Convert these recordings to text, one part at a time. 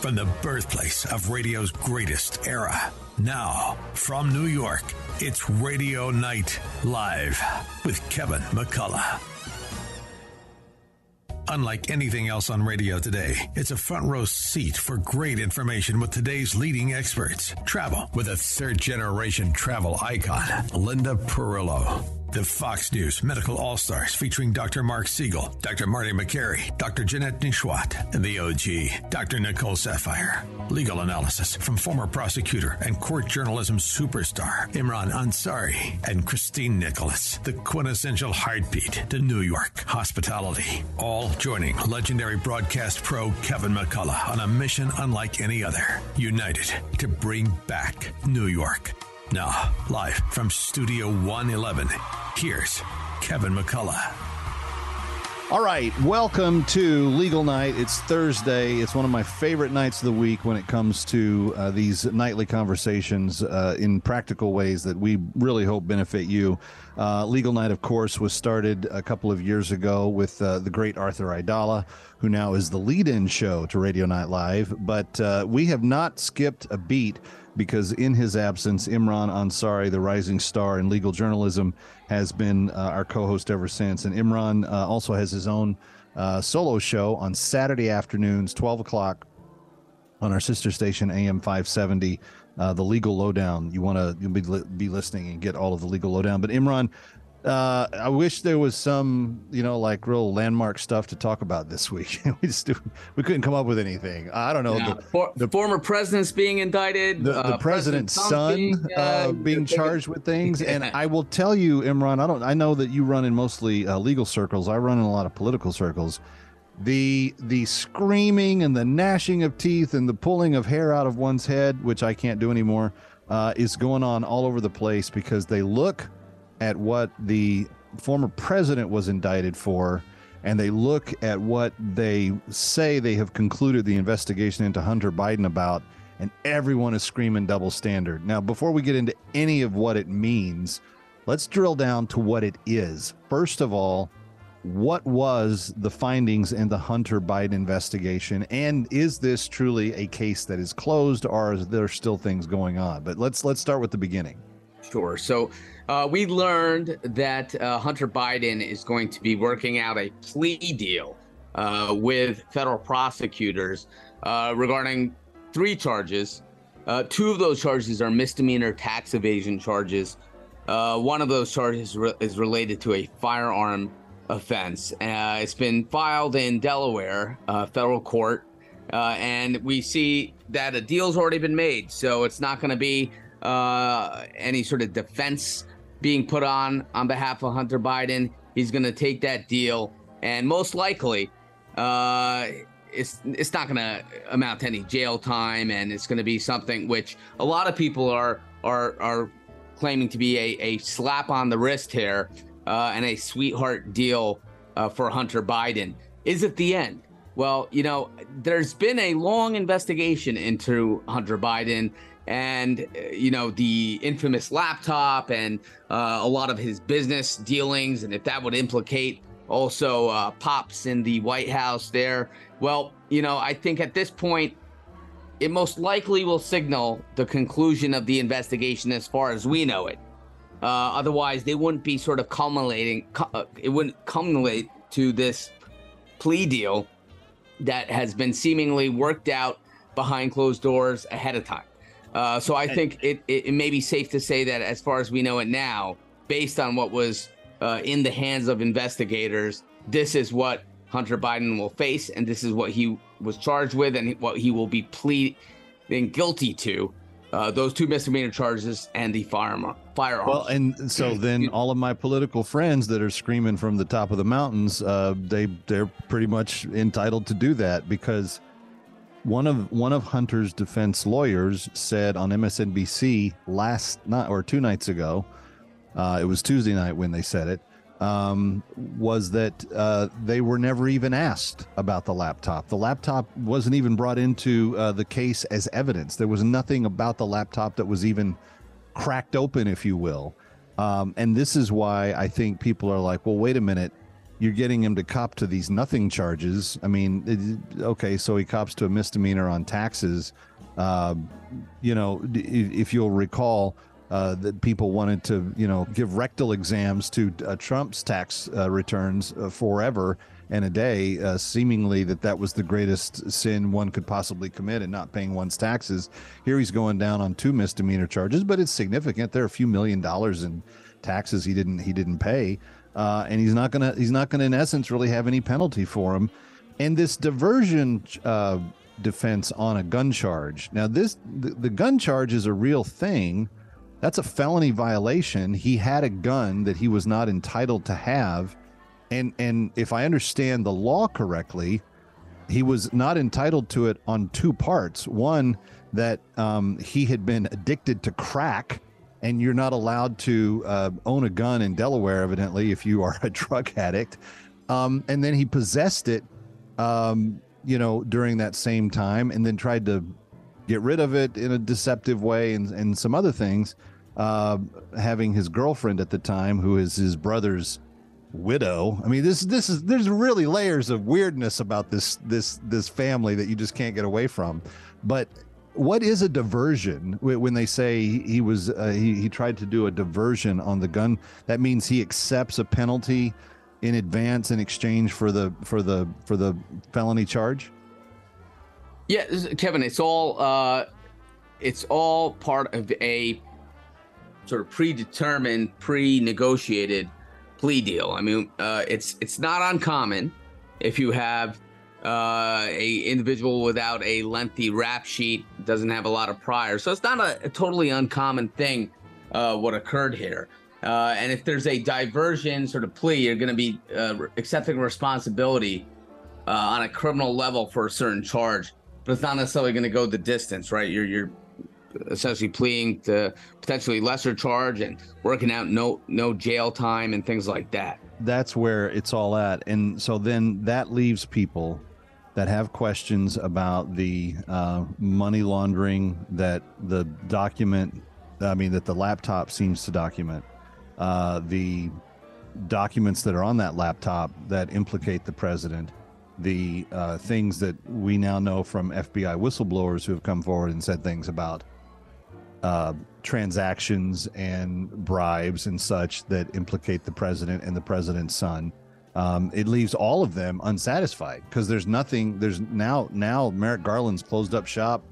from the birthplace of radio's greatest era. Now, from New York, it's Radio Night Live with Kevin McCullough. Unlike anything else on radio today, it's a front row seat for great information with today's leading experts. Travel with a third generation travel icon, Linda Perillo. The Fox News Medical All Stars featuring Dr. Mark Siegel, Dr. Marty Makary, Dr. Janette Nesheiwat, and the OG, Dr. Nicole Saphier. Legal analysis from former prosecutor and court journalism superstar Imran Ansari and Christine Nicholas, the quintessential heartbeat to New York hospitality. All joining legendary broadcast pro Kevin McCullough on a mission unlike any other, united to bring back New York. Now, live from Studio 111, here's Kevin McCullough. All right, welcome to Legal Night. It's Thursday. It's one of my favorite nights of the week when it comes to uh, these nightly conversations uh, in practical ways that we really hope benefit you. Uh, Legal Night, of course, was started a couple of years ago with uh, the great Arthur Aidala, who now is the lead in show to Radio Night Live. But uh, we have not skipped a beat because in his absence, Imran Ansari, the rising star in legal journalism, has been uh, our co-host ever since. And Imran uh, also has his own uh, solo show on Saturday afternoons, 12 o'clock, on our sister station AM 570. Uh, the legal lowdown. You want to be, be listening and get all of the legal lowdown. But Imran, uh, I wish there was some, you know, like real landmark stuff to talk about this week. we just we couldn't come up with anything. I don't know. Yeah. The, For, the, former president's being indicted. The, the uh, president's son being, uh, uh being charged with things. And I will tell you, Imran, I don't. I know that you run in mostly uh, legal circles. I run in a lot of political circles. The the screaming and the gnashing of teeth and the pulling of hair out of one's head, which I can't do anymore, uh, is going on all over the place because they look at what the former president was indicted for and they look at what they say they have concluded the investigation into Hunter Biden about, and everyone is screaming double standard. Now, before we get into any of what it means, let's drill down to what it is. First of all, what was the findings in the Hunter Biden investigation? And is this truly a case that is closed or is there still things going on? But let's let's start with the beginning. Sure. So uh, we learned that uh, Hunter Biden is going to be working out a plea deal uh, with federal prosecutors uh, regarding three charges. Uh, two of those charges are misdemeanor tax evasion charges. Uh, one of those charges re- is related to a firearm offense. it's been filed in Delaware federal court, and we see that a deal's already been made. So it's not going to be uh, any sort of defense being put on on behalf of Hunter Biden. He's going to take that deal, and most likely, uh, it's it's not going to amount to any jail time, and it's going to be something which a lot of people are are are claiming to be a, a slap on the wrist here uh, and a sweetheart deal uh, for Hunter Biden. Is it the end? Well, you know, there's been a long investigation into Hunter Biden and uh, you know the infamous laptop and uh, a lot of his business dealings and if that would implicate also uh, pops in the white house there. Well you know i think at this point it most likely will signal the conclusion of the investigation as far as we know it. Uh, otherwise they wouldn't be sort of culminating uh, it wouldn't culminate to this plea deal that has been seemingly worked out behind closed doors ahead of time uh, so I think it, it, it, may be safe to say that as far as we know it now, based on what was uh, in the hands of investigators, this is what Hunter Biden will face, and this is what he was charged with, and what he will be pleading guilty to. Uh, those two misdemeanor charges and the firearm. Firearms. Well, and so then all of my political friends that are screaming from the top of the mountains, uh, they they're pretty much entitled to do that because one of one of Hunter's defense lawyers said on MSNBC last night or two nights ago, uh, it was Tuesday night when they said it, um, was that uh, they were never even asked about the laptop. The laptop wasn't even brought into uh, the case as evidence. There was nothing about the laptop that was even cracked open, if you will. Um, and this is why I think people are like, well, wait a minute you're getting him to cop to these nothing charges. I mean, it, okay, so he cops to a misdemeanor on taxes. Uh, you know, if you'll recall, uh, that people wanted to, you know, give rectal exams to uh, Trump's tax uh, returns uh, forever and a day, uh, seemingly that that was the greatest sin one could possibly commit in not paying one's taxes. Here he's going down on two misdemeanor charges, but it's significant. There are a few million dollars in taxes he didn't he didn't pay uh, and he's not gonna he's not gonna in essence really have any penalty for him. And this diversion uh, defense on a gun charge. Now this the, the gun charge is a real thing. That's a felony violation. He had a gun that he was not entitled to have, and and if I understand the law correctly, he was not entitled to it on two parts. One that um, he had been addicted to crack and you're not allowed to uh, own a gun in Delaware, evidently, if you are a drug addict. Um, and then he possessed it, um, you know, during that same time, and then tried to get rid of it in a deceptive way and, and some other things. Uh, having his girlfriend at the time, who is his brother's widow. I mean, this this is there's really layers of weirdness about this this this family that you just can't get away from. But what is a diversion? When they say he was uh, he, he tried to do a diversion on the gun that means he accepts a penalty in advance in exchange for the for the for the felony charge? Yeah kevin it's all uh it's all part of a sort of predetermined pre-negotiated plea deal. I mean uh it's it's not uncommon if you have uh, a individual without a lengthy rap sheet doesn't have a lot of prior. So it's not a, a totally uncommon thing uh, what occurred here. Uh, and if there's a diversion sort of plea you're going to be uh, accepting responsibility uh, on a criminal level for a certain charge but it's not necessarily going to go the distance right? You're you're essentially pleading to potentially lesser charge and working out no no jail time and things like that. That's where it's all at. And so then that leaves people that have questions about the uh, money laundering that the document, I mean, that the laptop seems to document, uh, the documents that are on that laptop that implicate the president, the uh, things that we now know from FBI whistleblowers who have come forward and said things about uh, transactions and bribes and such that implicate the president and the president's son um, it leaves all of them unsatisfied because there's nothing. There's now now Merrick Garland's closed up shop.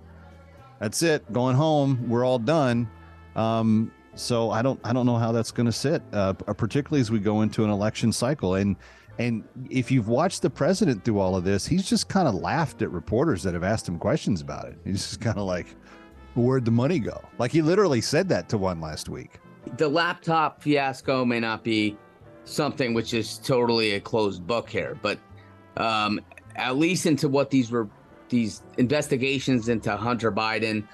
That's it. Going home. We're all done. Um, so I don't I don't know how that's going to sit, uh, particularly as we go into an election cycle. And and if you've watched the president through all of this, he's just kind of laughed at reporters that have asked him questions about it. He's just kind of like, "Where'd the money go?" Like he literally said that to one last week. The laptop fiasco may not be something which is totally a closed book here, but um, at least into what these were these investigations into Hunter Biden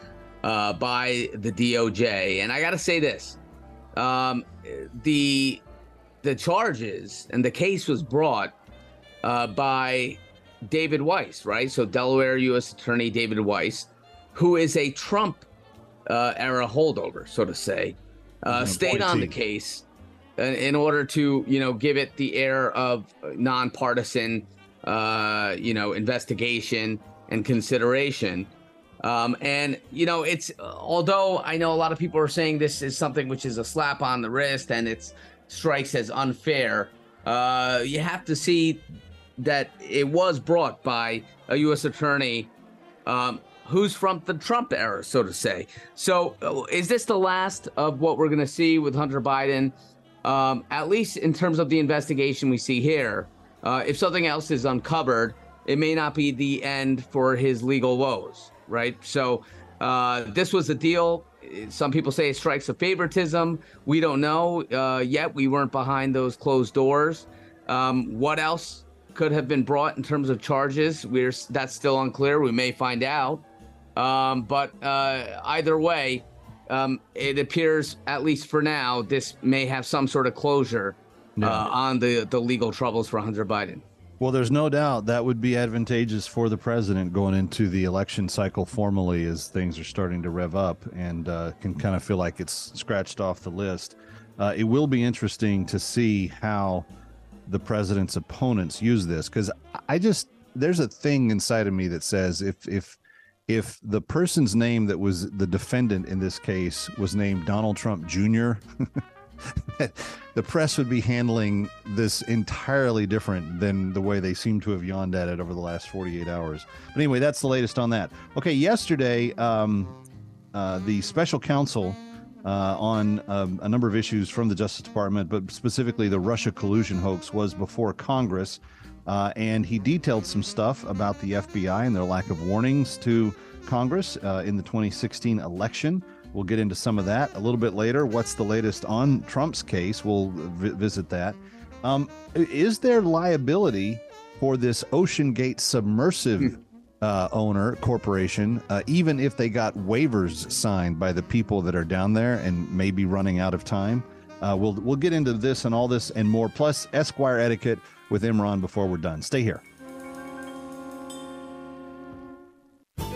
uh, by the DOJ. And I got to say this: um, the the charges and the case was brought uh, by David Weiss, right? So Delaware U.S. Attorney David Weiss, who is a Trump uh, era holdover, so to say, uh, stayed on the case in order to you know give it the air of nonpartisan uh, you know investigation and consideration. Um, and you know it's although I know a lot of people are saying this is something which is a slap on the wrist and it strikes as unfair. Uh, you have to see that it was brought by a U.S. attorney um, who's from the Trump era, so to say. So, is this the last of what we're going to see with Hunter Biden? Um, at least in terms of the investigation we see here, uh, if something else is uncovered, it may not be the end for his legal woes, right? So uh, this was a deal. Some people say it strikes a favoritism. We don't know uh, yet. We weren't behind those closed doors. Um, what else could have been brought in terms of charges? We're that's still unclear. We may find out. Um, but uh, either way, um, it appears, at least for now, this may have some sort of closure uh, on the, the legal troubles for Hunter Biden. Well, there's no doubt that would be advantageous for the president going into the election cycle formally as things are starting to rev up and uh, can kind of feel like it's scratched off the list. Uh, it will be interesting to see how the president's opponents use this because I just there's a thing inside of me that says if if if the person's name that was the defendant in this case was named Donald Trump Jr., the press would be handling this entirely different than the way they seem to have yawned at it over the last 48 hours. But anyway, that's the latest on that. Okay, yesterday, um, uh, the special counsel uh, on um, a number of issues from the Justice Department, but specifically the Russia collusion hoax, was before Congress. Uh, and he detailed some stuff about the FBI and their lack of warnings to Congress uh, in the 2016 election. We'll get into some of that a little bit later. What's the latest on Trump's case? We'll vi- visit that. Um, is there liability for this OceanGate submersive uh, owner corporation, uh, even if they got waivers signed by the people that are down there and maybe running out of time? Uh, we'll we'll get into this and all this and more, plus Esquire etiquette with Imran before we're done. Stay here.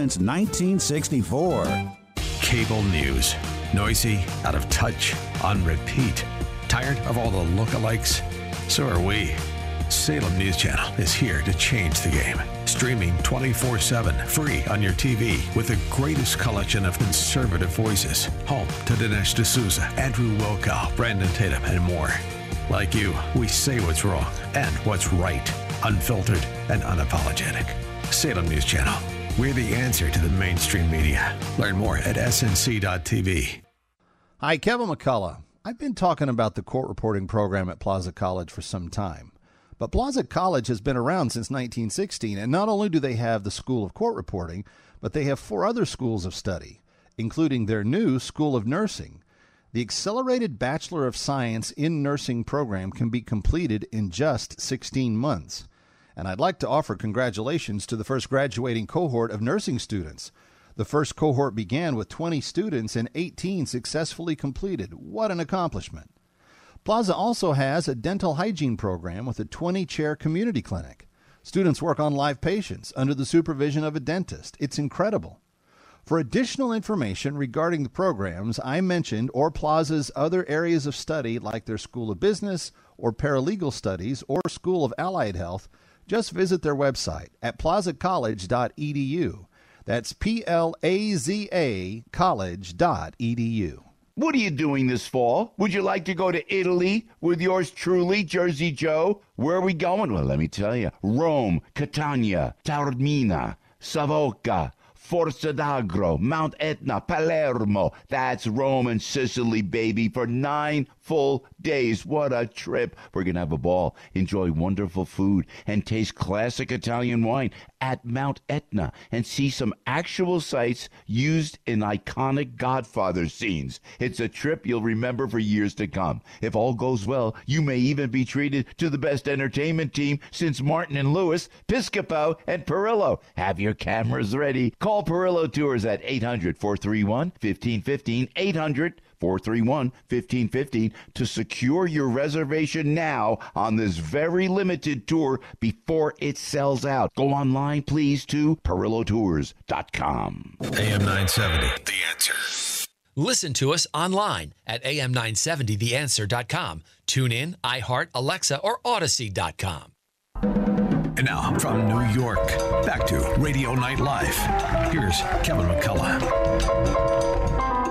1964. Cable news. Noisy, out of touch, on repeat. Tired of all the lookalikes? So are we. Salem News Channel is here to change the game. Streaming 24 7, free on your TV with the greatest collection of conservative voices. Home to Dinesh D'Souza, Andrew Wilkow, Brandon Tatum, and more. Like you, we say what's wrong and what's right, unfiltered and unapologetic. Salem News Channel. We're the answer to the mainstream media. Learn more at snc.tv. Hi, Kevin McCullough. I've been talking about the court reporting program at Plaza College for some time. But Plaza College has been around since 1916, and not only do they have the School of Court Reporting, but they have four other schools of study, including their new School of Nursing. The Accelerated Bachelor of Science in Nursing program can be completed in just 16 months. And I'd like to offer congratulations to the first graduating cohort of nursing students. The first cohort began with 20 students and 18 successfully completed. What an accomplishment! Plaza also has a dental hygiene program with a 20 chair community clinic. Students work on live patients under the supervision of a dentist. It's incredible. For additional information regarding the programs I mentioned or Plaza's other areas of study like their School of Business or Paralegal Studies or School of Allied Health, just visit their website at plazacollege.edu. That's P L A Z A college.edu. What are you doing this fall? Would you like to go to Italy with yours truly, Jersey Joe? Where are we going? Well, let me tell you Rome, Catania, Taormina, Savoca. Forza d'Agro, Mount Etna, Palermo. That's Rome and Sicily, baby, for nine full days. What a trip. We're going to have a ball, enjoy wonderful food, and taste classic Italian wine at Mount Etna and see some actual sites used in iconic Godfather scenes. It's a trip you'll remember for years to come. If all goes well, you may even be treated to the best entertainment team since Martin and Lewis, Piscopo, and Perillo. Have your cameras ready. Call Perillo Tours at 800 431 1515. 800 431 1515 to secure your reservation now on this very limited tour before it sells out. Go online, please, to perillotours.com. AM 970, The Answer. Listen to us online at am970theanswer.com. Tune in, iHeart, Alexa, or Audacy.com. And now from New York, back to Radio Night Live. Here's Kevin McCullough.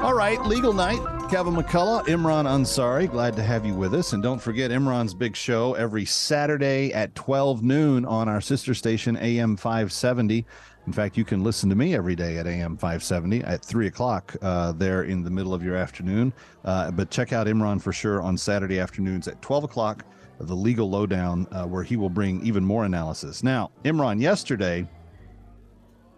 All right, legal night. Kevin McCullough, Imran Ansari, glad to have you with us. And don't forget Imran's big show every Saturday at 12 noon on our sister station, AM 570. In fact, you can listen to me every day at AM 570 at 3 o'clock uh, there in the middle of your afternoon. Uh, but check out Imran for sure on Saturday afternoons at 12 o'clock, the legal lowdown, uh, where he will bring even more analysis. Now, Imran, yesterday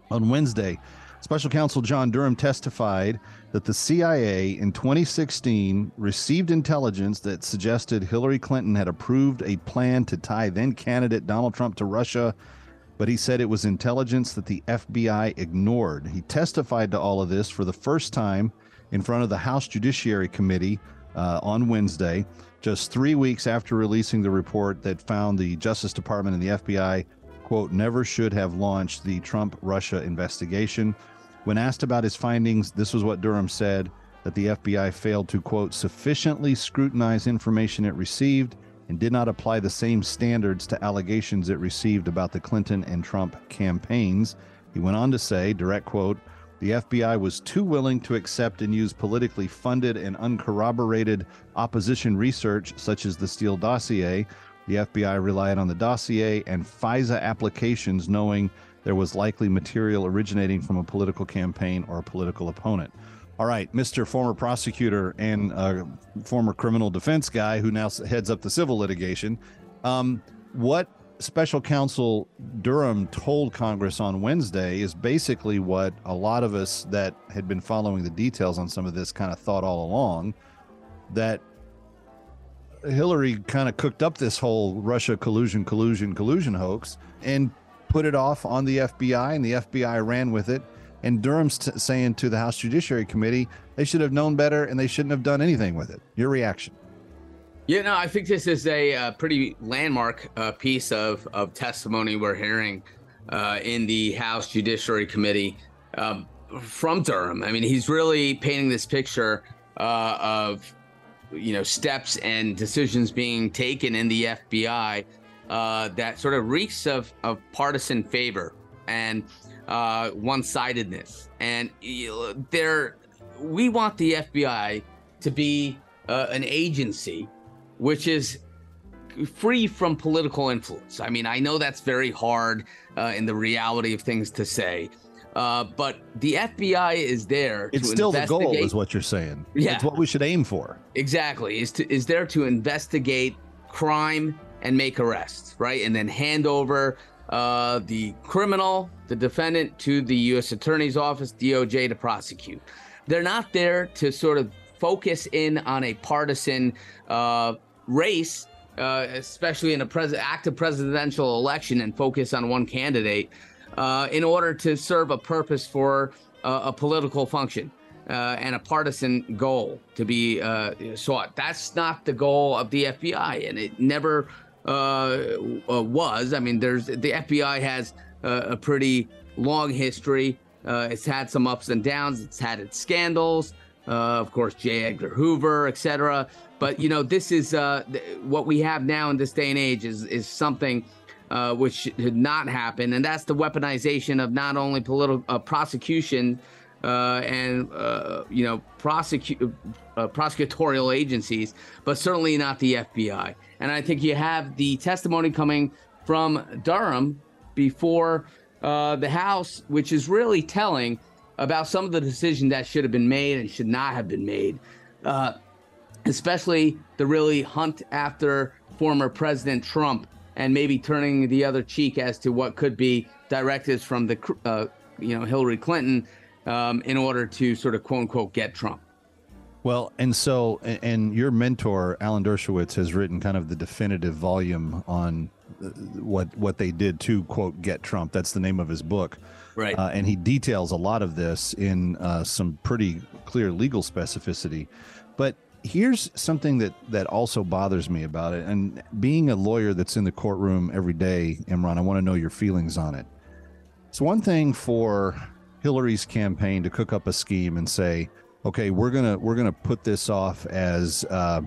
on Wednesday, Special counsel John Durham testified that the CIA in 2016 received intelligence that suggested Hillary Clinton had approved a plan to tie then candidate Donald Trump to Russia, but he said it was intelligence that the FBI ignored. He testified to all of this for the first time in front of the House Judiciary Committee uh, on Wednesday, just three weeks after releasing the report that found the Justice Department and the FBI, quote, never should have launched the Trump Russia investigation. When asked about his findings, this was what Durham said that the FBI failed to, quote, sufficiently scrutinize information it received and did not apply the same standards to allegations it received about the Clinton and Trump campaigns. He went on to say, direct quote, the FBI was too willing to accept and use politically funded and uncorroborated opposition research, such as the Steele dossier. The FBI relied on the dossier and FISA applications, knowing there was likely material originating from a political campaign or a political opponent. All right, Mr. Former prosecutor and uh, former criminal defense guy who now heads up the civil litigation. Um, what special counsel Durham told Congress on Wednesday is basically what a lot of us that had been following the details on some of this kind of thought all along that Hillary kind of cooked up this whole Russia collusion, collusion, collusion hoax and put it off on the FBI, and the FBI ran with it. And Durham's t- saying to the House Judiciary Committee they should have known better and they shouldn't have done anything with it. Your reaction? Yeah, no, I think this is a, uh, pretty landmark uh, piece of, of testimony we're hearing uh, in the House Judiciary Committee um, from Durham. I mean, he's really painting this picture uh, of, you know, steps and decisions being taken in the FBI uh, that sort of reeks of, of partisan favor and uh, one-sidedness. And there, we want the FBI to be an agency which is free from political influence. I mean, I know that's very hard uh, in the reality of things to say, uh, but the FBI is there. It's still the goal, is what you're saying. Yeah, it's what we should aim for. Exactly, is to is there to investigate crime and make arrests, right, and then hand over uh, the criminal, the defendant, to the U.S. Attorney's Office, DOJ, to prosecute. They're not there to sort of focus in on a partisan uh, race, uh, especially in a pres- active presidential election, and focus on one candidate uh, in order to serve a purpose for uh, a political function. Uh, and a partisan goal to be uh, sought. That's not the goal of the FBI, and it never uh, was. I mean, there's the FBI has a pretty long history. it's had some ups and downs. It's had its scandals. of course, J. Edgar Hoover, etc. But you know, this is uh, what we have now in this day and age is is something uh, which should not happen, and that's the weaponization of not only political uh, prosecution uh, and uh, you know prosecute uh, prosecutorial agencies, but certainly not the FBI. And I think you have the testimony coming from Durham before the House, which is really telling about some of the decisions that should have been made and should not have been made. Especially the really hunt after former President Trump and maybe turning the other cheek as to what could be directives from the, uh, you know, Hillary Clinton um, in order to sort of quote unquote get Trump. Well, and so, and your mentor Alan Dershowitz has written kind of the definitive volume on uh, what what they did to quote get Trump. That's the name of his book, right? Uh, and he details a lot of this in uh, some pretty clear legal specificity. Here's something that that also bothers me about it. And being a lawyer that's in the courtroom every day imran i want to know your feelings on it. It's one thing for hillary's campaign to cook up a scheme and say okay we're gonna we're gonna put this off as uh,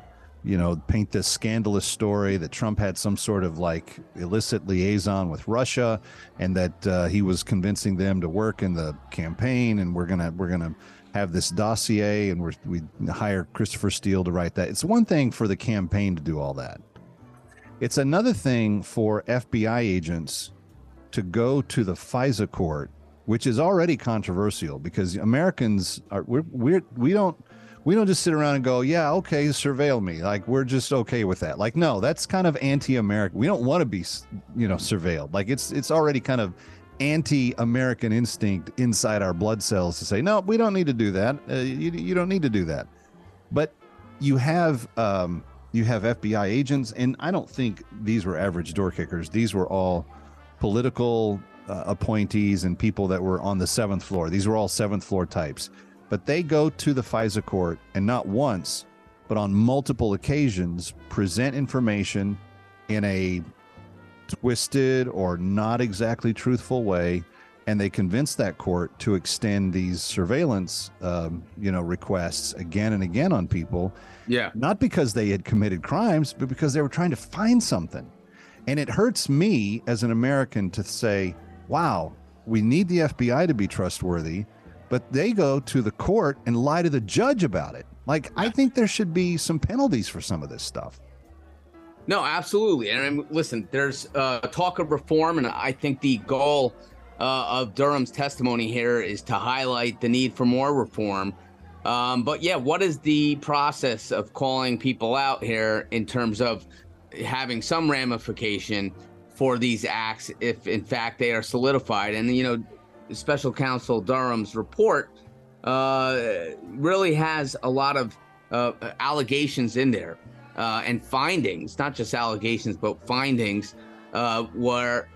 you know paint this scandalous story that trump had some sort of like illicit liaison with russia and that uh, he was convincing them to work in the campaign and we're gonna we're gonna have this dossier and we're, we hire Christopher Steele to write that. It's one thing for the campaign to do all that. It's another thing for FBI agents to go to the FISA court, which is already controversial because Americans are we're, we're we don't we don't just sit around and go, yeah, okay, surveil me. Like we're just okay with that. Like no, that's kind of anti-American. We don't want to be, you know, surveilled. Like it's it's already kind of anti-American instinct inside our blood cells to say, no, we don't need to do that. Uh, you, you don't need to do that. But you have um, you have FBI agents, and I don't think these were average door kickers. These were all political uh, appointees and people that were on the seventh floor. These were all seventh floor types. But they go to the FISA court and not once, but on multiple occasions present information in a twisted or not exactly truthful way and they convince that court to extend these surveillance um, you know requests again and again on people. Yeah. Not because they had committed crimes but because they were trying to find something. And it hurts me as an american to say wow we need the fbi to be trustworthy. But they go to the court and lie to the judge about it. Like i think there should be some penalties for some of this stuff no, absolutely. And I mean, listen, there's uh, talk of reform, and I think the goal uh, of Durham's testimony here is to highlight the need for more reform. Um, but yeah, what is the process of calling people out here in terms of having some ramification for these acts if, in fact, they are solidified? And, you know, special counsel Durham's report uh, really has a lot of uh, allegations in there uh, and findings, not just allegations, but findings uh, where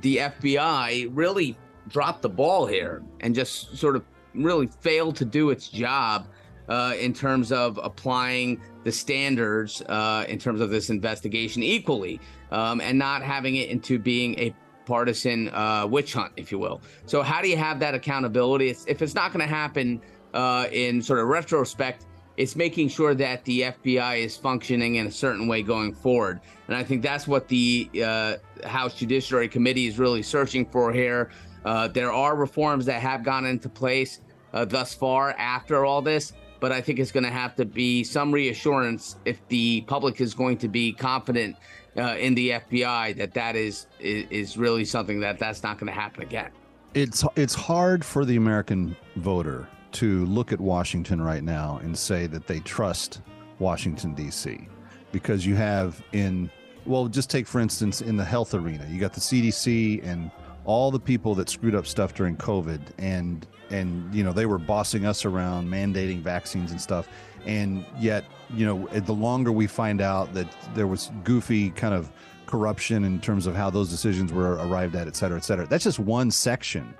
the FBI really dropped the ball here and just sort of really failed to do its job uh, in terms of applying the standards uh, in terms of this investigation equally um, and not having it into being a partisan uh, witch hunt, if you will. So, how do you have that accountability? If it's not going to happen uh, in sort of retrospect, it's making sure that the FBI is functioning in a certain way going forward. And I think that's what the uh, House Judiciary Committee is really searching for here. Uh, there are reforms that have gone into place uh, thus far after all this, but I think it's going to have to be some reassurance if the public is going to be confident uh, in the FBI that that is, is is really something that that's not going to happen again. It's it's hard for the American voter to look at Washington right now and say that they trust Washington, D.C. Because you have in, well, just take for instance, in the health arena, you got the CDC and all the people that screwed up stuff during COVID and, and, you know, they were bossing us around, mandating vaccines and stuff. And yet, you know, eh, the longer we find out that there was goofy kind of corruption in terms of how those decisions were arrived at, et cetera, et cetera, that's just one section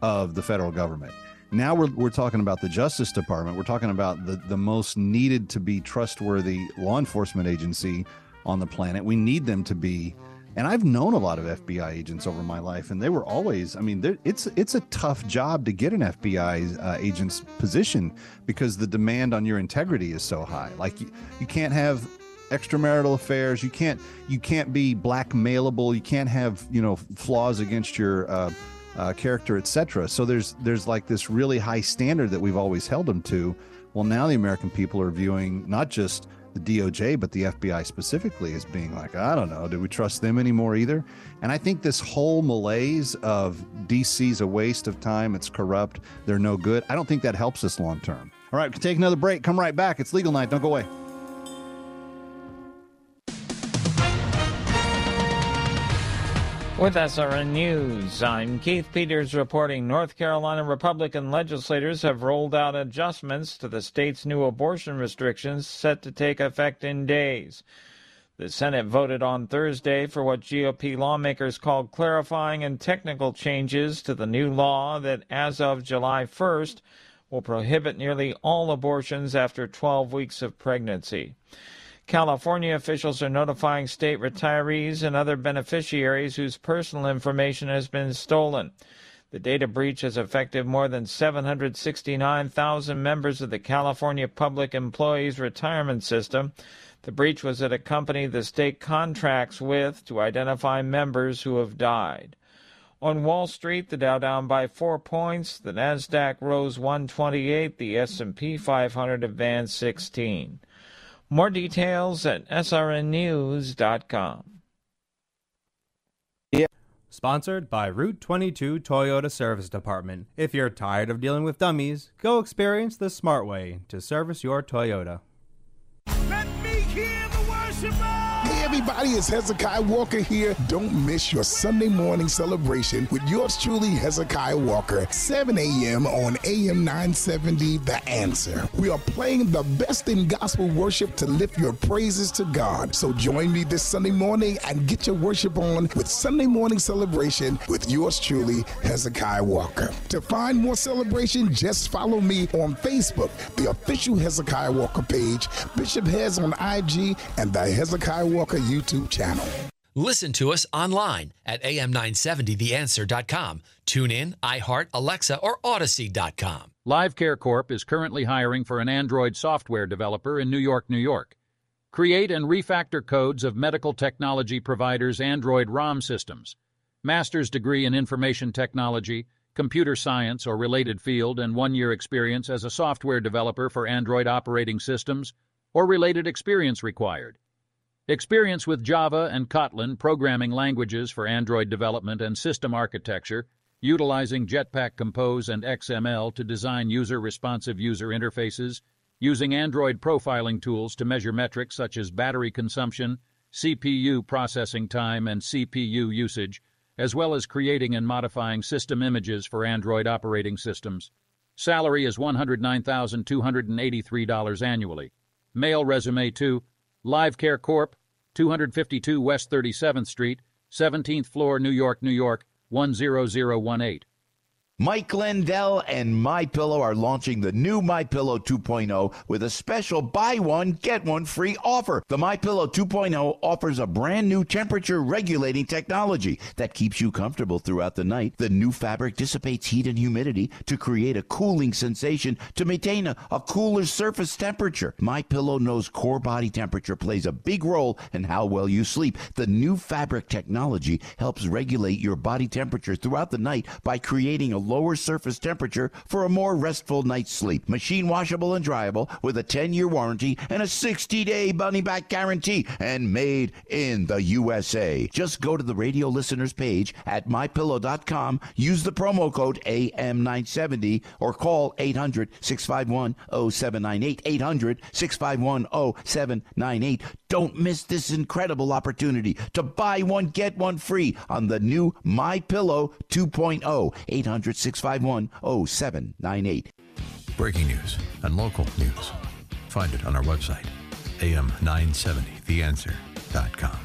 of the federal government now we're, we're talking about the Justice Department. We're talking about the, the most needed to be trustworthy law enforcement agency on the planet. We need them to be. And I've known a lot of FBI agents over my life, and they were always. I mean, it's it's a tough job to get an FBI uh, agent's position because the demand on your integrity is so high. Like you, you can't have extramarital affairs. You can't you can't be blackmailable. You can't have you know flaws against your uh, uh, character, etc. So there's there's like this really high standard that we've always held them to. Well, now the American people are viewing not just the DOJ, but the FBI specifically as being like, I don't know, do we trust them anymore either? And I think this whole malaise of DC's a waste of time, it's corrupt, they're no good. I don't think that helps us long term. All right, we take another break. Come right back. It's legal night. Don't go away. With SRN News, I'm Keith Peters reporting North Carolina Republican legislators have rolled out adjustments to the state's new abortion restrictions set to take effect in days. The Senate voted on Thursday for what GOP lawmakers called clarifying and technical changes to the new law that, as of July 1st, will prohibit nearly all abortions after 12 weeks of pregnancy. California officials are notifying state retirees and other beneficiaries whose personal information has been stolen. The data breach has affected more than 769,000 members of the California Public Employees Retirement System. The breach was at a company the state contracts with to identify members who have died. On Wall Street, the Dow down by 4 points, the Nasdaq rose 128, the S&P 500 advanced 16. More details at srnnews.com. Sponsored by Route 22 Toyota Service Department. If you're tired of dealing with dummies, go experience the smart way to service your Toyota. Everybody, it's Hezekiah Walker here. Don't miss your Sunday morning celebration with yours truly, Hezekiah Walker, 7 a.m. on AM 970, The Answer. We are playing the best in gospel worship to lift your praises to God. So join me this Sunday morning and get your worship on with Sunday morning celebration with yours truly, Hezekiah Walker. To find more celebration, just follow me on Facebook, the official Hezekiah Walker page, Bishop Hez on IG, and the Hezekiah Walker YouTube channel. Listen to us online at am970theanswer.com. Tune in, iHeart, Alexa, or Audacy.com. LiveCare Corp is currently hiring for an Android software developer in New York, New York. Create and refactor codes of medical technology providers' Android ROM systems. Master's degree in information technology, computer science or related field, and one year experience as a software developer for Android operating systems or related experience required. Experience with Java and Kotlin programming languages for Android development and system architecture, utilizing Jetpack Compose and XML to design user responsive user interfaces, using Android profiling tools to measure metrics such as battery consumption, CPU processing time, and CPU usage, as well as creating and modifying system images for Android operating systems. Salary is $109,283 annually. Mail resume to Live Care Corp, 252 West 37th Street, 17th floor, New York, New York, 10018. Mike Lindell and My Pillow are launching the new My Pillow 2.0 with a special buy one get one free offer. The My Pillow 2.0 offers a brand new temperature regulating technology that keeps you comfortable throughout the night. The new fabric dissipates heat and humidity to create a cooling sensation to maintain a, a cooler surface temperature. My Pillow knows core body temperature plays a big role in how well you sleep. The new fabric technology helps regulate your body temperature throughout the night by creating a lower surface temperature for a more restful night's sleep. Machine washable and dryable with a 10 year warranty and a 60 day money back guarantee and made in the USA. Just go to the radio listeners page at mypillow.com, use the promo code AM970 or call 800 651 0798. 800 651 0798. Don't miss this incredible opportunity to buy one, get one free on the new My Pillow 2.0. 800 651 0798. Breaking news and local news. Find it on our website, am970theanswer.com.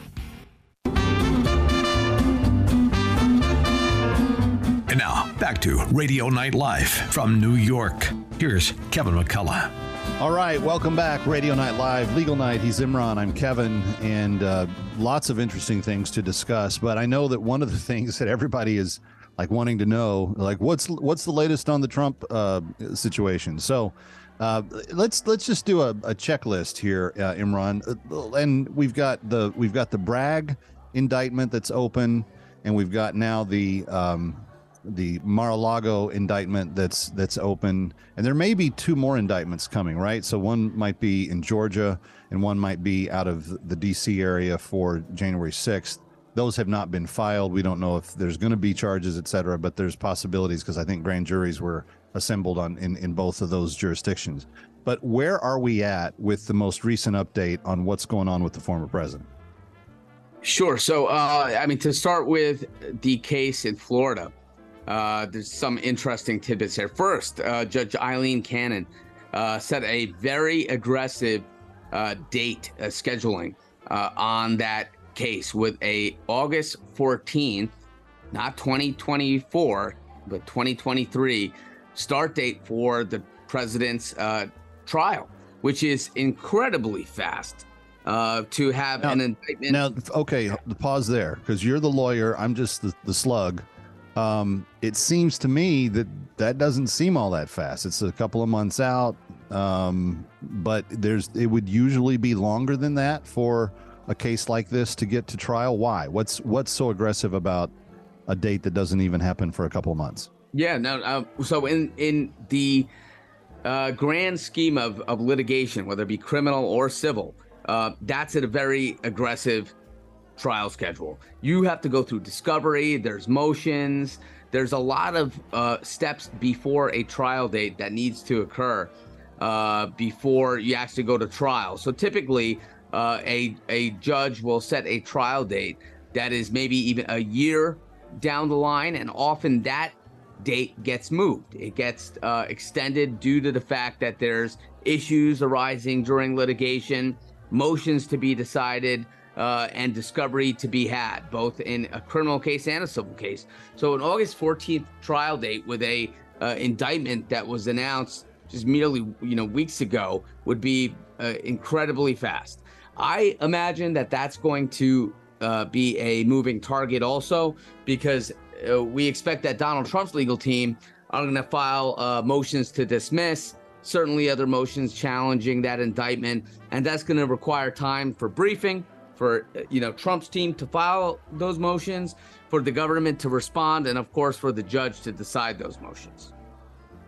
And now, back to Radio Night Live from New York. Here's Kevin McCullough. All right, welcome back. Radio Night Live, Legal Night. He's Imran. I'm Kevin, and uh, lots of interesting things to discuss. But I know that one of the things that everybody is like wanting to know, like what's what's the latest on the Trump uh, situation. So uh, let's let's just do a, a checklist here, uh, Imran. Uh, and we've got the we've got the Bragg indictment that's open, and we've got now the um, the Mar-a-Lago indictment that's that's open, and there may be two more indictments coming, right? So one might be in Georgia, and one might be out of the D.C. area for January sixth. Those have not been filed. We don't know if there's going to be charges, et cetera, but there's possibilities because I think grand juries were assembled on in, in both of those jurisdictions. But where are we at with the most recent update on what's going on with the former president? Sure. So, uh, I mean, to start with the case in Florida, uh, there's some interesting tidbits here. First, uh, Judge Eileen Cannon uh, set a very aggressive uh, date uh, scheduling on that case with a August 14th, not 2024, but 2023 start date for the president's trial, which is incredibly fast. Uh, to have now, an indictment. Now, okay, the pause there because you're the lawyer. I'm just the, the slug. Um, it seems to me that that doesn't seem all that fast. It's a couple of months out, um, but there's it would usually be longer than that for a case like this to get to trial. Why? What's what's so aggressive about a date that doesn't even happen for a couple of months? Yeah, no. Uh, so in in the uh, grand scheme of of litigation, whether it be criminal or civil, uh, that's at a very aggressive trial schedule. You have to go through discovery, there's motions, there's a lot of uh, steps before a trial date that needs to occur uh, before you actually go to trial. So typically, uh, a a judge will set a trial date that is maybe even a year down the line, and often that date gets moved. It gets uh, extended due to the fact that there's issues arising during litigation, motions to be decided, uh, and discovery to be had, both in a criminal case and a civil case. So, an August 14th trial date with a uh, indictment that was announced just merely you know weeks ago would be uh, incredibly fast. I imagine that that's going to uh, be a moving target also because uh, we expect that Donald Trump's legal team are going to file uh, motions to dismiss, certainly other motions challenging that indictment, and that's going to require time for briefing for uh, you know Trump's team to file those motions, for the government to respond, and of course for the judge to decide those motions.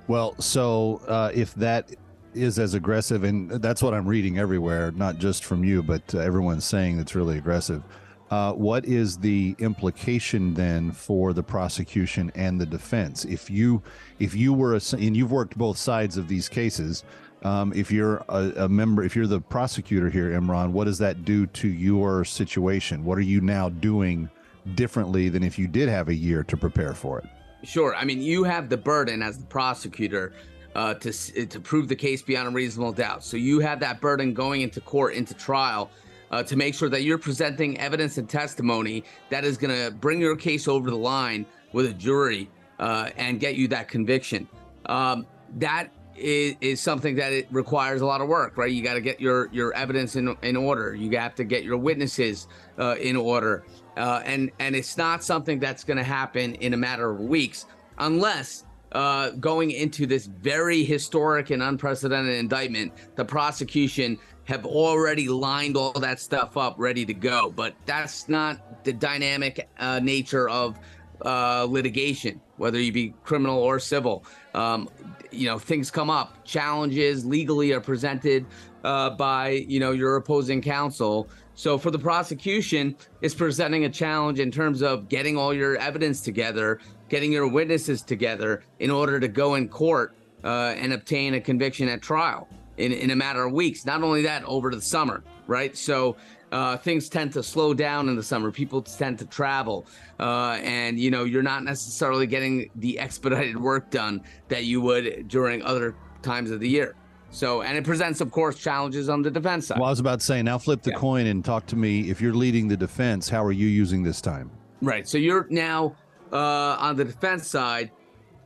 Well, so uh, if that is as aggressive, and that's what I'm reading everywhere, not just from you, but uh, everyone's saying it's really aggressive. Uh, what is the implication then for the prosecution and the defense? If you, if you were, a, and you've worked both sides of these cases, um, if you're a, a, member, if you're the prosecutor here, Imran, what does that do to your situation? What are you now doing differently than if you did have a year to prepare for it? Sure. I mean, you have the burden as the prosecutor uh, to to prove the case beyond a reasonable doubt. So you have that burden going into court, into trial, uh, to make sure that you're presenting evidence and testimony that is going to bring your case over the line with a jury uh, and get you that conviction. Um, that is, is something that it requires a lot of work, right? You got to get your your evidence in in order. You have to get your witnesses uh, in order, uh, and and it's not something that's going to happen in a matter of weeks, unless uh, going into this very historic and unprecedented indictment, the prosecution have already lined all that stuff up, ready to go. But that's not the dynamic uh, nature of uh, litigation, whether you be criminal or civil. Um, you know, things come up, challenges legally are presented uh, by you know your opposing counsel. So for the prosecution, it's presenting a challenge in terms of getting all your evidence together, getting your witnesses together in order to go in court uh, and obtain a conviction at trial in, in a matter of weeks. Not only that, over the summer, right? So uh, things tend to slow down in the summer. People tend to travel, uh, and you know you're not necessarily getting the expedited work done that you would during other times of the year. So, and it presents, of course, challenges on the defense side. Well, I was about to say, now flip the yeah. coin and talk to me. If you're leading the defense, how are you using this time? Right. So you're now uh, on the defense side.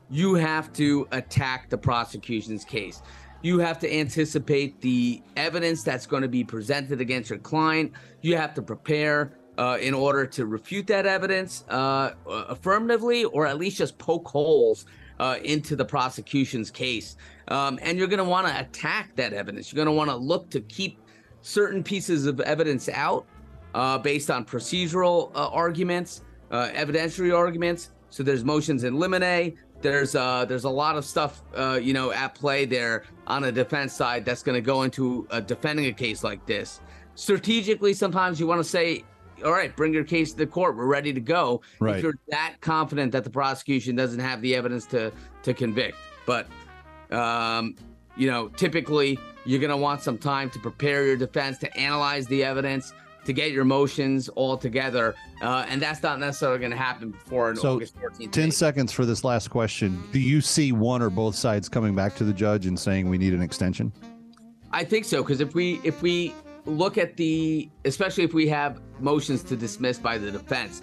You have to attack the prosecution's case you have to anticipate the evidence that's going to be presented against your client. You have to prepare uh, in order to refute that evidence uh, affirmatively or at least just poke holes uh, into the prosecution's case. Um, and you're going to want to attack that evidence. You're going to want to look to keep certain pieces of evidence out uh, based on procedural uh, arguments, uh, evidentiary arguments. So there's motions in limine, there's uh there's a lot of stuff uh you know at play there on a defense side that's going to go into uh, defending a case like this. Strategically sometimes you want to say all right bring your case to the court. We're ready to go. Right. if you're that confident that the prosecution doesn't have the evidence to to convict. But um you know typically you're going to want some time to prepare your defense to analyze the evidence to get your motions all together. Uh, and that's not necessarily going to happen before an so August 14th. 10 date. seconds for this last question. Do you see one or both sides coming back to the judge and saying we need an extension? I think so because if we if we look at the especially if we have motions to dismiss by the defense,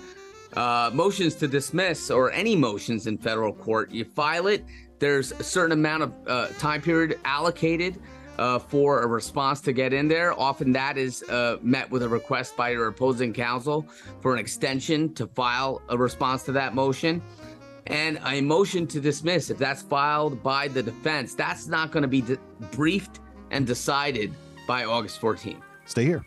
uh, motions to dismiss or any motions in federal court, you file it. There's a certain amount of uh, time period allocated uh, for a response to get in there. Often that is uh, met with a request by your opposing counsel for an extension to file a response to that motion. And a motion to dismiss, if that's filed by the defense, that's not going to be de- briefed and decided by August 14th. Stay here.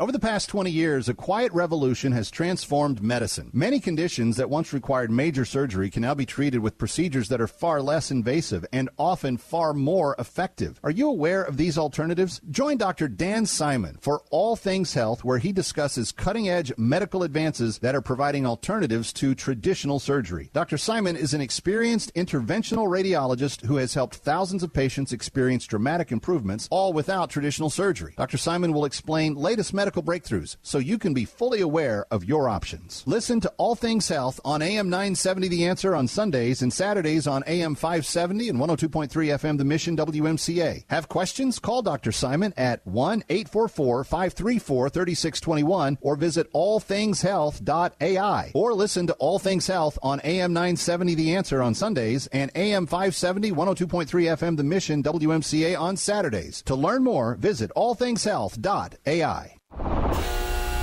Over the past 20 years, a quiet revolution has transformed medicine. Many conditions that once required major surgery can now be treated with procedures that are far less invasive and often far more effective. Are you aware of these alternatives? Join Dr. Dan Simon for All Things Health, where he discusses cutting edge medical advances that are providing alternatives to traditional surgery. Dr. Simon is an experienced interventional radiologist who has helped thousands of patients experience dramatic improvements, all without traditional surgery. Dr. Simon will explain latest medical breakthroughs so you can be fully aware of your options. Listen to All Things Health on AM 970 The Answer on Sundays and Saturdays on AM 570 and 102.3 FM The Mission WMCA. Have questions? Call Dr. Simon at 1 844 534 3621 or visit allthingshealth.ai or listen to All Things Health on AM 970 The Answer on Sundays and AM 570 102.3 FM The Mission WMCA on Saturdays. To learn more, visit allthingshealth.ai.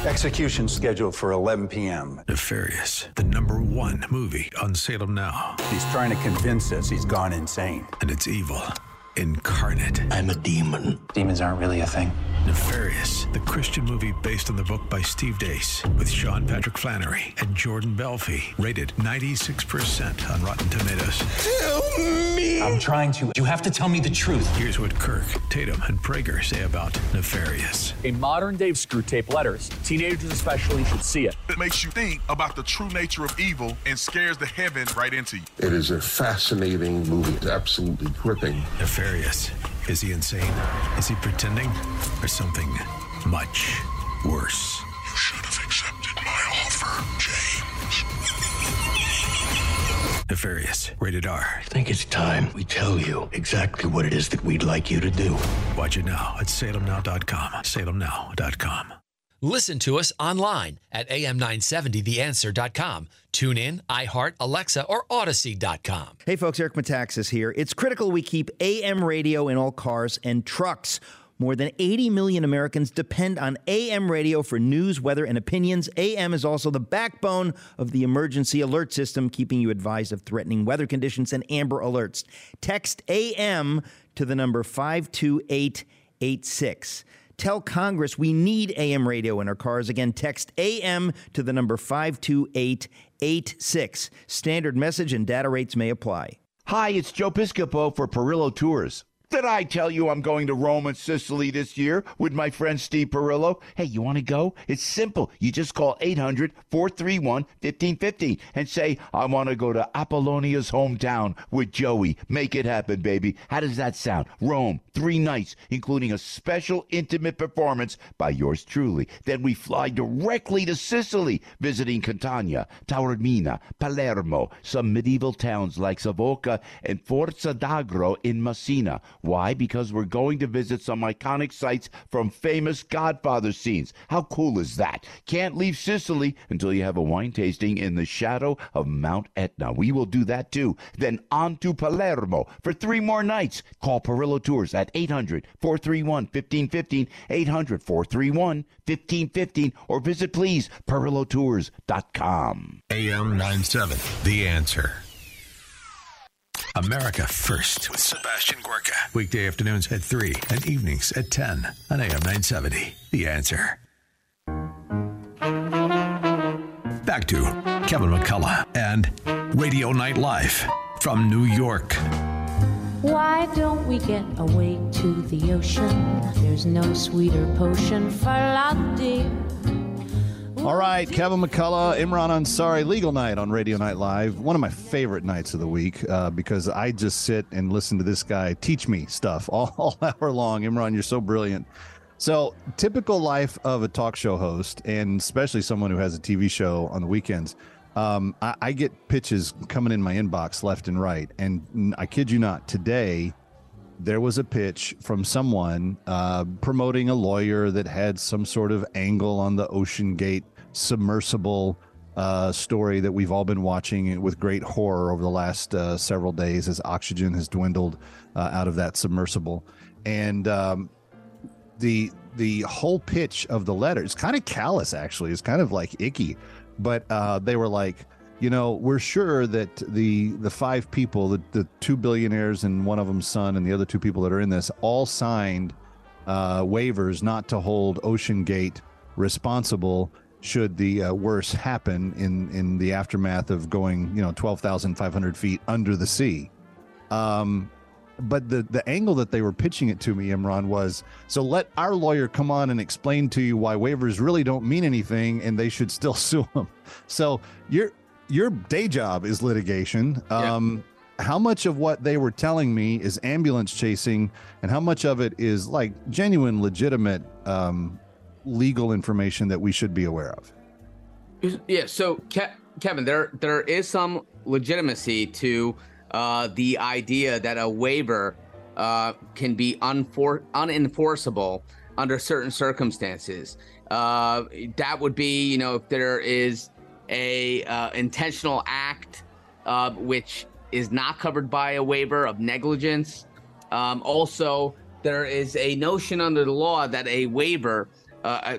Execution scheduled for 11 p.m. Nefarious, the number one movie on Salem Now. He's trying to convince us he's gone insane. And it's evil incarnate. I'm a demon. Demons aren't really a thing. Nefarious, the Christian movie based on the book by Steve Deace with Sean Patrick Flanery and Jordan Belfi, rated 96% on Rotten Tomatoes. Help me! I'm trying to. You have to tell me the truth. Here's what Kirk, Tatum, and Prager say about Nefarious. A modern day Screwtape Letters. Teenagers especially should see it. It makes you think about the true nature of evil and scares the heaven right into you. It is a fascinating movie. It's absolutely gripping. Nefarious. Is he insane? Is he pretending? Or something much worse? You should have accepted my offer, James. Nefarious. Rated R. I think it's time we tell you exactly what it is that we'd like you to do. Watch it now at salemnow.com. Salemnow.com. Listen to us online at am970theanswer.com. Tune in, iHeart, Alexa, or Audacy.com. Hey folks, Eric Metaxas here. It's critical we keep AM radio in all cars and trucks. More than 80 million Americans depend on AM radio for news, weather, and opinions. AM is also the backbone of the emergency alert system, keeping you advised of threatening weather conditions and amber alerts. Text AM to the number 52886. Tell Congress we need AM radio in our cars. Again, text AM to the number 52886. Standard message and data rates may apply. Hi, it's Joe Piscopo for Perillo Tours. Did I tell you I'm going to Rome and Sicily this year with my friend Steve Perillo? Hey, you want to go? It's simple. You just call 800 431 1550 and say, I want to go to Apollonia's hometown with Joey. Make it happen, baby. How does that sound? Rome, three nights, including a special intimate performance by yours truly. Then we fly directly to Sicily, visiting Catania, Taormina, Palermo, some medieval towns like Savoca and Forza d'Agro in Messina. Why? Because we're going to visit some iconic sites from famous Godfather scenes. How cool is that? Can't leave Sicily until you have a wine tasting in the shadow of Mount Etna. We will do that too. Then on to Palermo for three more nights. Call Perillo Tours at 800 431 1515, 800 431 1515, or visit please perillotours.com. AM 97, The Answer. America First with Sebastian Gorka. Weekday afternoons at 3 and evenings at 10 on AM 970. The Answer. Back to Kevin McCullough and Radio Night Live from New York. Why don't we get away to the ocean? There's no sweeter potion for love, dear. All right, Kevin McCullough, Imran Ansari, Legal Night on Radio Night Live. One of my favorite nights of the week uh, because I just sit and listen to this guy teach me stuff all, all hour long. Imran, you're so brilliant. So, typical life of a talk show host, and especially someone who has a TV show on the weekends. Um, I, I get pitches coming in my inbox left and right, and I kid you not, today there was a pitch from someone uh, promoting a lawyer that had some sort of angle on the OceanGate submersible uh, story that we've all been watching with great horror over the last uh, several days as oxygen has dwindled uh, out of that submersible. And um, the the whole pitch of the letter is kind of callous, actually. It's kind of like icky, but uh, they were like, you know, we're sure that the the five people, the, the two billionaires and one of them's son, and the other two people that are in this, all signed uh, waivers not to hold OceanGate responsible should the uh, worst happen in in the aftermath of going you know 12,500 feet under the sea. Um, but the the angle that they were pitching it to me, Imran, was so let our lawyer come on and explain to you why waivers really don't mean anything and they should still sue them. So your your day job is litigation. Um, how much of what they were telling me is ambulance chasing, and how much of it is like genuine, legitimate um, legal information that we should be aware of? Yeah. So, Ke- Kevin, there there is some legitimacy to uh, the idea that a waiver uh, can be unfor- unenforceable under certain circumstances. Uh, that would be, you know, if there is a uh, intentional act uh, which is not covered by a waiver of negligence. Um, also, there is a notion under the law that a waiver, uh,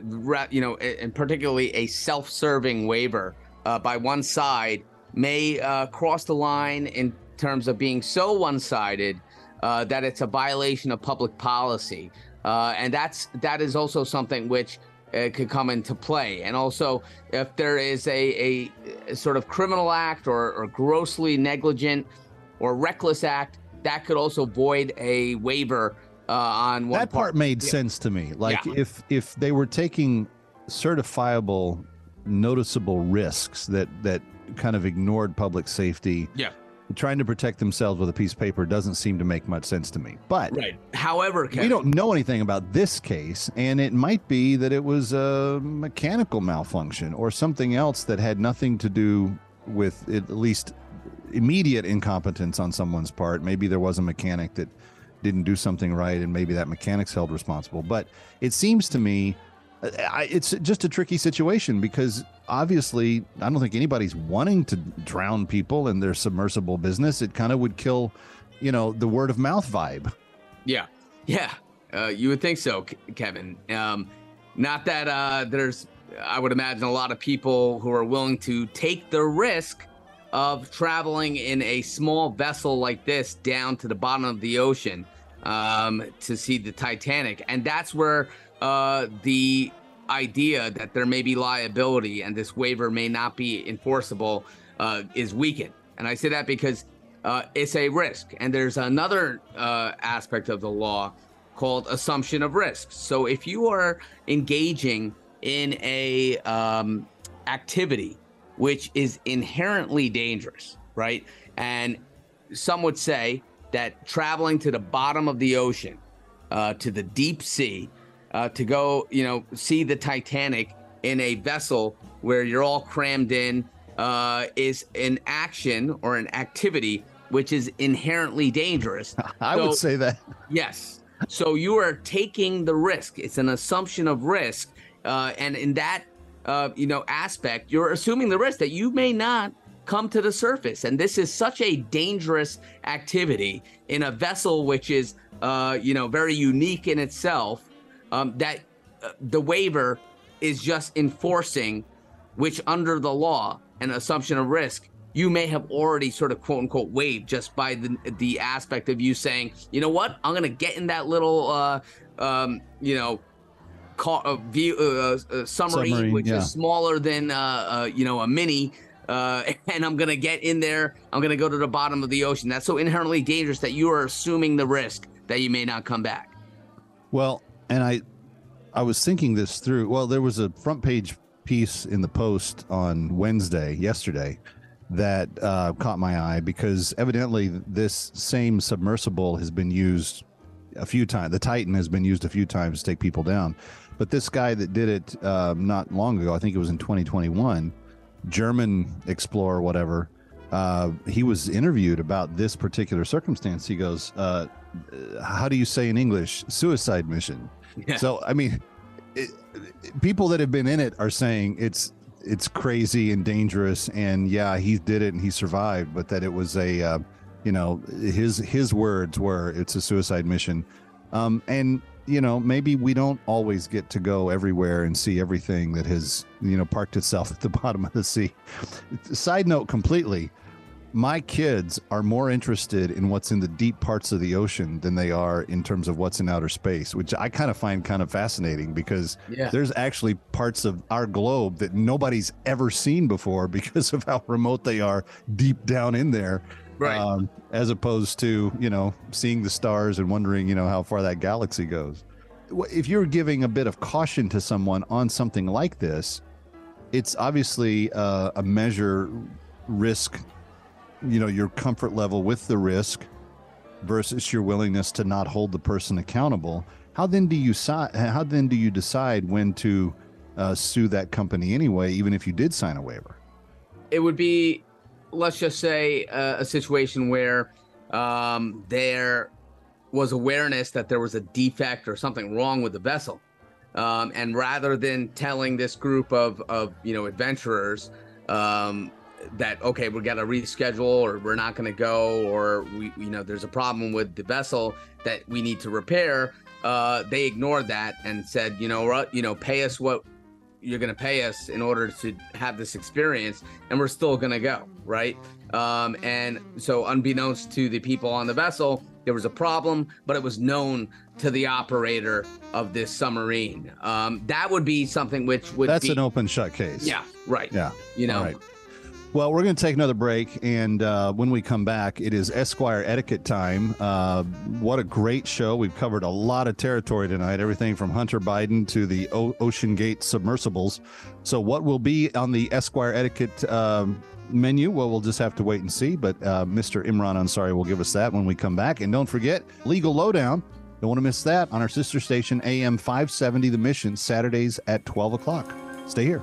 you know, and particularly a self-serving waiver uh, by one side, may uh, cross the line in terms of being so one-sided uh, that it's a violation of public policy, uh, and that's that is also something which uh, could come into play. And also, if there is a, a, sort of criminal act or, or, grossly negligent or reckless act, that could also void a waiver uh, on one that part. made yeah. sense to me. Like yeah. if if they were taking certifiable, noticeable risks that that kind of ignored public safety. Yeah trying to protect themselves with a piece of paper doesn't seem to make much sense to me. But right. However, Kevin, we don't know anything about this case, and it might be that it was a mechanical malfunction or something else that had nothing to do with at least immediate incompetence on someone's part. Maybe there was a mechanic that didn't do something right, and maybe that mechanic's held responsible. But it seems to me uh, it's just a tricky situation because obviously I don't think anybody's wanting to drown people in their submersible business. It kind of would kill, you know, the word of mouth vibe. Yeah, yeah, uh, you would think so, Kevin. Um, not that uh, there's, I would imagine, a lot of people who are willing to take the risk of traveling in a small vessel like this down to the bottom of the ocean um, to see the Titanic, and that's where uh, the idea that there may be liability and this waiver may not be enforceable uh, is weakened. And I say that because uh, it's a risk. And there's another uh, aspect of the law called assumption of risk. So if you are engaging in a um, activity which is inherently dangerous, right? And some would say that traveling to the bottom of the ocean, uh, to the deep sea, uh, to go, you know, see the Titanic in a vessel where you're all crammed in uh, is an action or an activity which is inherently dangerous. I so, would say that. Yes. So you are taking the risk. It's an assumption of risk, uh, and in that, uh, you know, aspect, you're assuming the risk that you may not come to the surface. And this is such a dangerous activity in a vessel which is, uh, you know, very unique in itself um, that uh, the waiver is just enforcing, which under the law and assumption of risk, you may have already sort of quote unquote waived just by the the aspect of you saying, you know what, I'm gonna get in that little, uh, um, you know, call, uh, view uh, uh, submarine, submarine, which yeah. is smaller than uh, uh, you know a mini. Uh, and I'm gonna get in there. I'm gonna go to the bottom of the ocean. That's so inherently dangerous that you are assuming the risk that you may not come back. Well, and I I was thinking this through. Well, there was a front page piece in the Post on Wednesday, yesterday, that uh, caught my eye because evidently this same submersible has been used a few times. The Titan has been used a few times to take people down, but this guy that did it uh, not long ago, I think it was in 2021, German explorer, whatever. Uh, he was interviewed about this particular circumstance. He goes, uh, "How do you say in English suicide mission?" Yeah. So I mean, it, people that have been in it are saying it's it's crazy and dangerous, and yeah, he did it and he survived, but that it was a, uh, you know, his his words were it's a suicide mission, um, and you know maybe we don't always get to go everywhere and see everything that has you know parked itself at the bottom of the sea. Side note, completely. My kids are more interested in what's in the deep parts of the ocean than they are in terms of what's in outer space, which I kind of find kind of fascinating because Yeah. there's actually parts of our globe that nobody's ever seen before because of how remote they are deep down in there. Right. Um, as opposed to, you know, seeing the stars and wondering, you know, how far that galaxy goes. If you're giving a bit of caution to someone on something like this, it's obviously uh, a measure risk you know your comfort level with the risk versus your willingness to not hold the person accountable how then do you how then do you decide when to uh, sue that company anyway even if you did sign a waiver? It would be let's just say uh, a situation where um, there was awareness that there was a defect or something wrong with the vessel. Um, and rather than telling this group of, of you know adventurers um, that okay we got to reschedule or we're not going to go or we you know there's a problem with the vessel that we need to repair uh, they ignored that and said you know what? You know pay us what you're going to pay us in order to have this experience and we're still going to go right? Um, and so unbeknownst to the people on the vessel there was a problem but it was known to the operator of this submarine. Um, that would be something which would that's be an open shut case. Yeah right. Yeah. You know right. Well we're going to take another break and uh, when we come back it is esquire etiquette time. Uh, what a great show. We've covered a lot of territory tonight everything from hunter biden to the o- OceanGate submersibles. So what will be on the esquire etiquette um, menu? Well we'll just have to wait and see but uh, mr imran ansari will give us that when we come back. And don't forget legal lowdown. Don't want to miss that on our sister station am 570 the mission saturdays at 12 o'clock. Stay here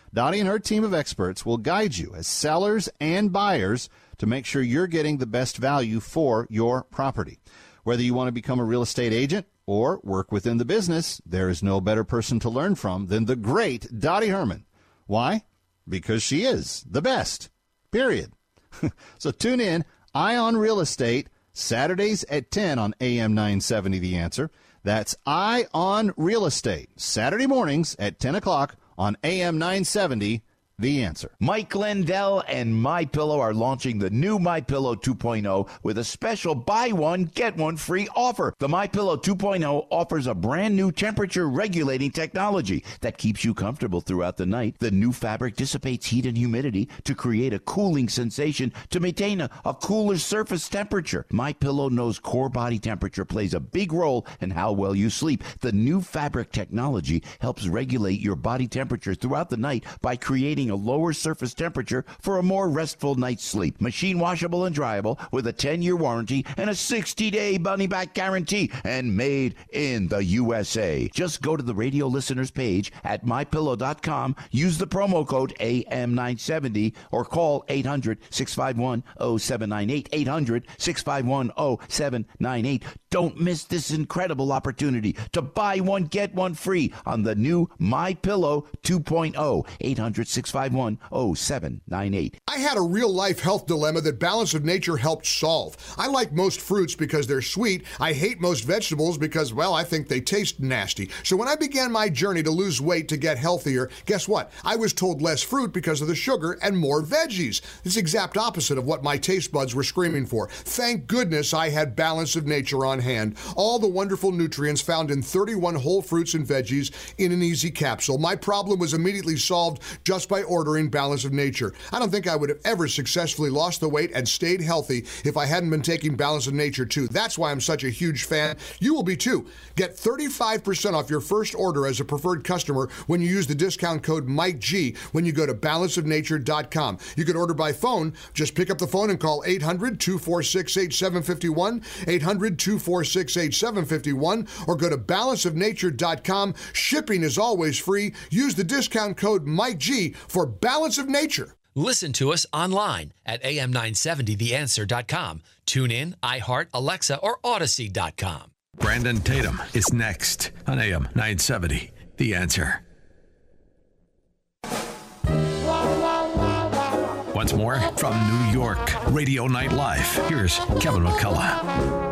Dottie and her team of experts will guide you as sellers and buyers to make sure you're getting the best value for your property. Whether you want to become a real estate agent or work within the business, there is no better person to learn from than the great Dottie Herman. Why? Because she is the best. Period. so tune in, Eye on Real Estate, Saturdays at 10 on AM 970 The Answer. That's Eye on Real Estate, Saturday mornings at 10 o'clock on AM 970 The Answer. Mike Lindell and My Pillow are launching the new My Pillow 2.0 with a special buy one get one free offer. The My Pillow 2.0 offers a brand new temperature regulating technology that keeps you comfortable throughout the night. The new fabric dissipates heat and humidity to create a cooling sensation to maintain a, a cooler surface temperature. My Pillow knows core body temperature plays a big role in how well you sleep. The new fabric technology helps regulate your body temperature throughout the night by creating a lower surface temperature for a more restful night's sleep. Machine washable and dryable with a 10 year warranty and a 60 day money back guarantee and made in the USA. Just go to the radio listeners page at mypillow.com, use the promo code AM970 or call 800 651 0798. 800 651 0798. Don't miss this incredible opportunity to buy one, get one free on the new My Pillow 2.0. 800 651 0798. I had a real life health dilemma that Balance of Nature helped solve. I like most fruits because they're sweet. I hate most vegetables because, well, I think they taste nasty. So when I began my journey to lose weight to get healthier, guess what? I was told less fruit because of the sugar and more veggies. It's exact opposite of what my taste buds were screaming for. Thank goodness I had Balance of Nature on hand. All the wonderful nutrients found in 31 whole fruits and veggies in an easy capsule. My problem was immediately solved just by ordering Balance of Nature. I don't think I would have ever successfully lost the weight and stayed healthy if I hadn't been taking Balance of Nature too. That's why I'm such a huge fan. You will be too. Get 35% off your first order as a preferred customer when you use the discount code MikeG when you go to balanceofnature.com. You can order by phone. Just pick up the phone and call 800 246 8751, 800 246 8751, or go to balanceofnature.com. Shipping is always free. Use the discount code MikeG for Balance of Nature. Listen to us online at am970theanswer.com. Tune in, iHeart, Alexa, or Audacy.com. Brandon Tatum is next on AM 970. The answer. Once more from New York, Radio Night Live. Here's Kevin McCullough.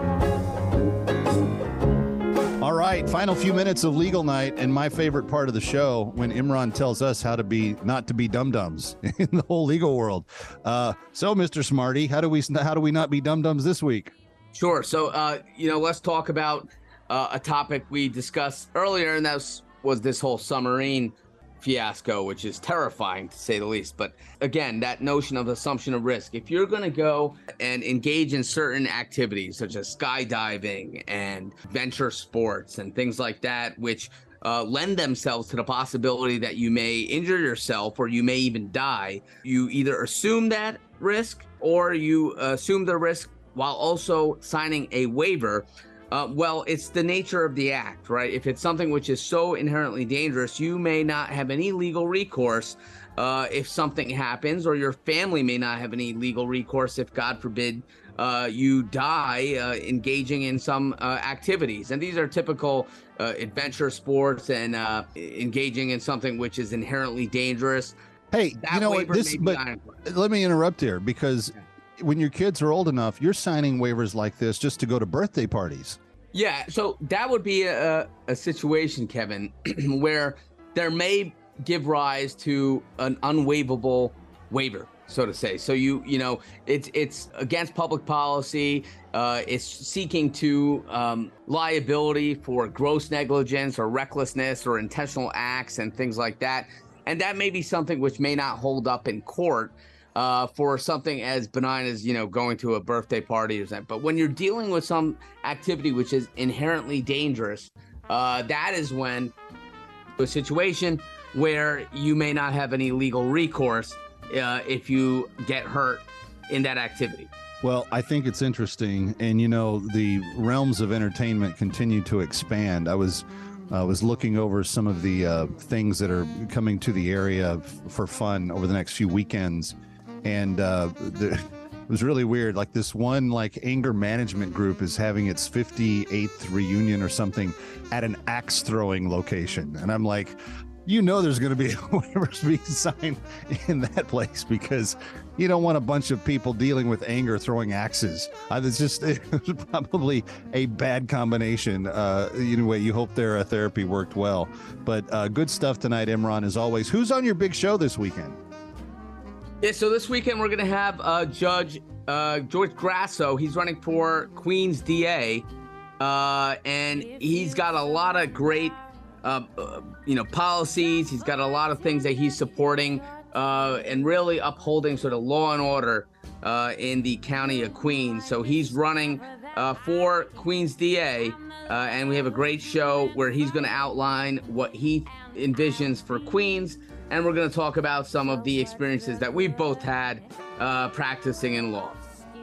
Right, final few minutes of legal night, and my favorite part of the show when Imran tells us how to be not to be dum dums in the whole legal world. Uh, so, Mr. Smarty, how do we how do we not be dum dums this week? Sure. So, uh, you know, let's talk about uh, a topic we discussed earlier, and that was, was this whole submarine fiasco, which is terrifying to say the least. But again, that notion of assumption of risk. If you're going to go and engage in certain activities such as skydiving and venture sports and things like that, which uh, lend themselves to the possibility that you may injure yourself or you may even die, you either assume that risk or you assume the risk while also signing a waiver uh, well, it's the nature of the act, right? If it's something which is so inherently dangerous, you may not have any legal recourse uh, if something happens, or your family may not have any legal recourse if, God forbid, uh, you die uh, engaging in some uh, activities. And these are typical uh, adventure sports and engaging in something which is inherently dangerous. Hey, that you know what? This, but let me interrupt here because when your kids are old enough, you're signing waivers like this just to go to birthday parties. Yeah, so that would be a, a situation, Kevin, where there may give rise to an unwaivable waiver, so to say. So you you know it's it's against public policy. Uh, it's seeking to um, liability for gross negligence or recklessness or intentional acts and things like that. And that may be something which may not hold up in court uh, for something as benign as you know going to a birthday party or something. But when you're dealing with some activity which is inherently dangerous, uh, that is when a situation where you may not have any legal recourse uh, if you get hurt in that activity. Well, I think it's interesting, and you know the realms of entertainment continue to expand. I was. I was looking over some of the uh, things that are coming to the area f- for fun over the next few weekends and uh, the, it was really weird. Like this one, like anger management group is having its 58th reunion or something at an axe throwing location, and I'm like, you know, there's going to be waivers being signed in that place because you don't want a bunch of people dealing with anger throwing axes. Uh, it's just probably a bad combination. Uh, anyway, you hope their uh, therapy worked well. But uh, good stuff tonight, Imran, as always. Who's on your big show this weekend? Yeah, so this weekend we're going to have uh, Judge uh, George Grasso. He's running for Queens DA, uh, and he's got a lot of great, uh, uh, you know, policies. He's got a lot of things that he's supporting uh, and really upholding sort of law and order in the county of Queens. So he's running for Queens DA, and we have a great show where he's going to outline what he envisions for Queens and we're going to talk about some of the experiences that we've both had uh, practicing in law.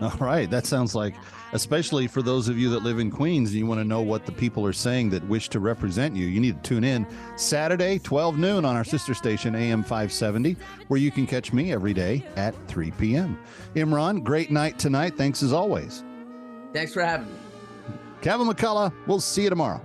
All right, that sounds like, especially for those of you that live in Queens and you want to know what the people are saying that wish to represent you, you need to tune in Saturday, 12 noon on our sister station, AM 570, where you can catch me every day at 3 p.m. Imran, great night tonight. Thanks as always. Thanks for having me. Kevin McCullough, we'll see you tomorrow.